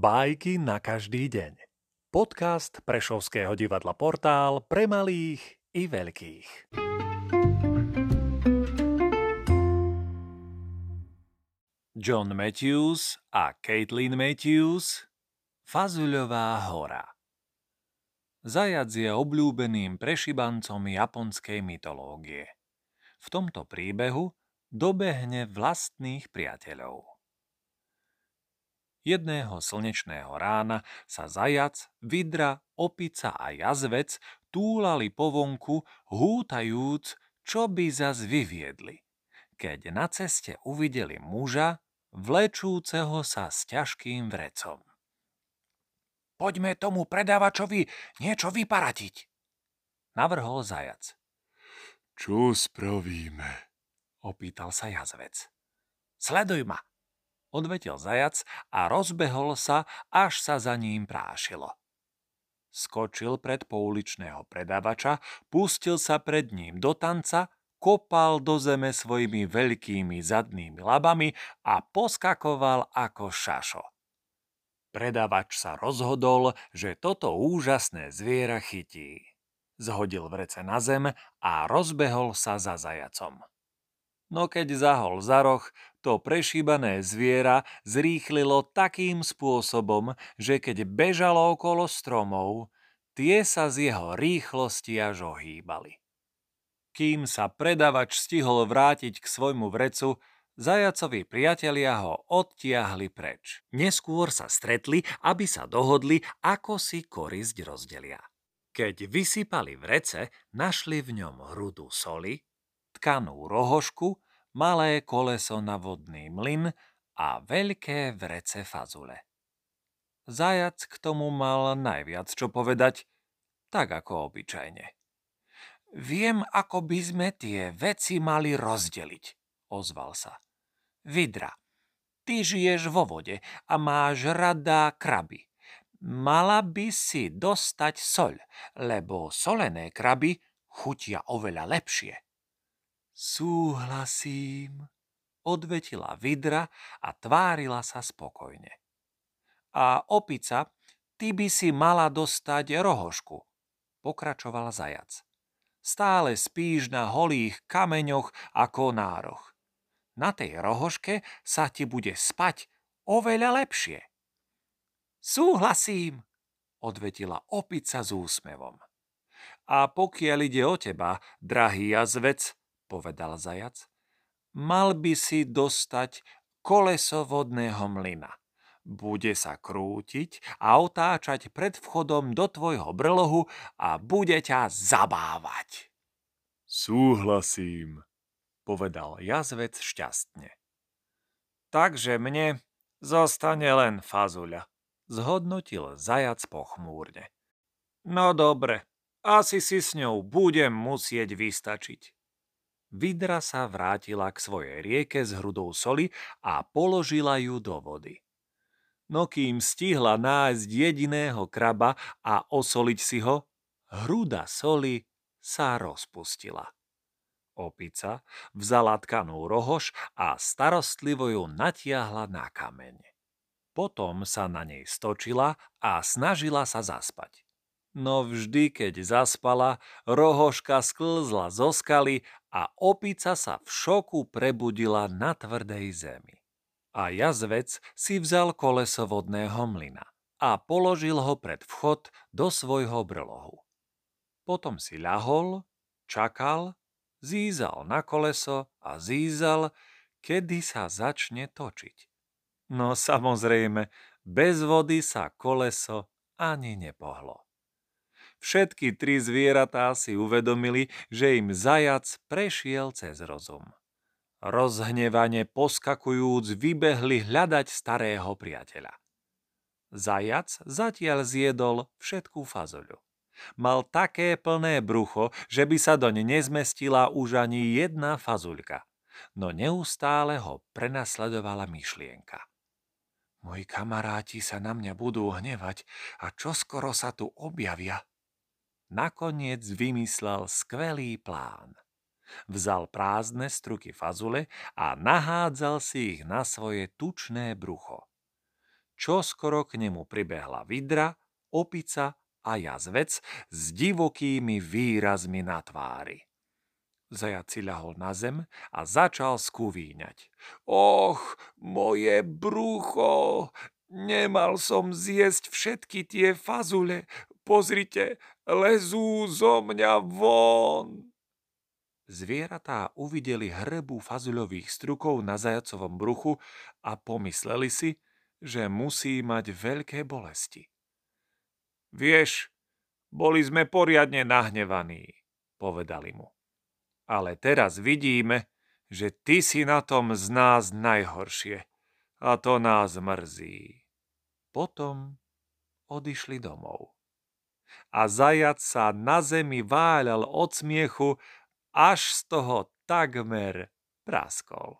Bajky na každý deň. Podcast Prešovského divadla Portál pre malých i veľkých. John Matthews a Caitlin Matthews Fazuľová hora Zajac je obľúbeným prešibancom japonskej mytológie. V tomto príbehu dobehne vlastných priateľov. Jedného slnečného rána sa zajac, vidra, opica a jazvec túlali po vonku, hútajúc, čo by zas vyviedli. Keď na ceste uvideli muža, vlečúceho sa s ťažkým vrecom. Poďme tomu predávačovi niečo vyparatiť, navrhol zajac. Čo spravíme? opýtal sa jazvec. Sleduj ma, odvetil zajac a rozbehol sa, až sa za ním prášilo. Skočil pred pouličného predavača, pustil sa pred ním do tanca, kopal do zeme svojimi veľkými zadnými labami a poskakoval ako šašo. Predavač sa rozhodol, že toto úžasné zviera chytí. Zhodil vrece na zem a rozbehol sa za zajacom. No keď zahol za roh, to prešíbané zviera zrýchlilo takým spôsobom, že keď bežalo okolo stromov, tie sa z jeho rýchlosti až ohýbali. Kým sa predavač stihol vrátiť k svojmu vrecu, zajacovi priatelia ho odtiahli preč. Neskôr sa stretli, aby sa dohodli, ako si korisť rozdelia. Keď vysypali vrece, našli v ňom hrudu soli, tkanú rohošku, malé koleso na vodný mlyn a veľké vrece fazule. Zajac k tomu mal najviac čo povedať, tak ako obyčajne. Viem, ako by sme tie veci mali rozdeliť, ozval sa. Vidra, ty žiješ vo vode a máš rada kraby. Mala by si dostať soľ, lebo solené kraby chutia oveľa lepšie. Súhlasím, odvetila vidra a tvárila sa spokojne. A opica, ty by si mala dostať rohošku, pokračoval zajac. Stále spíš na holých kameňoch ako nároch. Na tej rohoške sa ti bude spať oveľa lepšie. Súhlasím, odvetila opica s úsmevom. A pokiaľ ide o teba, drahý jazvec, povedal zajac, mal by si dostať koleso vodného mlyna. Bude sa krútiť a otáčať pred vchodom do tvojho brlohu a bude ťa zabávať. Súhlasím, povedal jazvec šťastne. Takže mne zostane len fazuľa, zhodnotil zajac pochmúrne. No dobre, asi si s ňou budem musieť vystačiť. Vidra sa vrátila k svojej rieke s hrudou soli a položila ju do vody. No kým stihla nájsť jediného kraba a osoliť si ho, hruda soli sa rozpustila. Opica vzala tkanú rohoš a starostlivo ju natiahla na kameň. Potom sa na nej stočila a snažila sa zaspať. No vždy, keď zaspala, rohoška sklzla zo skaly a opica sa v šoku prebudila na tvrdej zemi. A jazvec si vzal koleso vodného mlyna a položil ho pred vchod do svojho brlohu. Potom si ľahol, čakal, zízal na koleso a zízal, kedy sa začne točiť. No samozrejme, bez vody sa koleso ani nepohlo. Všetky tri zvieratá si uvedomili, že im zajac prešiel cez rozum. Rozhnevane poskakujúc vybehli hľadať starého priateľa. Zajac zatiaľ zjedol všetkú fazoľu. Mal také plné brucho, že by sa doň nezmestila už ani jedna fazuľka, no neustále ho prenasledovala myšlienka. Moji kamaráti sa na mňa budú hnevať a čoskoro sa tu objavia, nakoniec vymyslel skvelý plán. Vzal prázdne struky fazule a nahádzal si ich na svoje tučné brucho. čo skoro k nemu pribehla vidra, opica a jazvec s divokými výrazmi na tvári. Zajac si ľahol na zem a začal skúvíňať. Och, moje brucho! Nemal som zjesť všetky tie fazule. Pozrite, lezú zo mňa von. Zvieratá uvideli hrbu fazuľových strukov na zajacovom bruchu a pomysleli si, že musí mať veľké bolesti. Vieš, boli sme poriadne nahnevaní, povedali mu. Ale teraz vidíme, že ty si na tom z nás najhoršie a to nás mrzí. Potom odišli domov. A zajac sa na zemi váľal od smiechu, až z toho takmer praskol.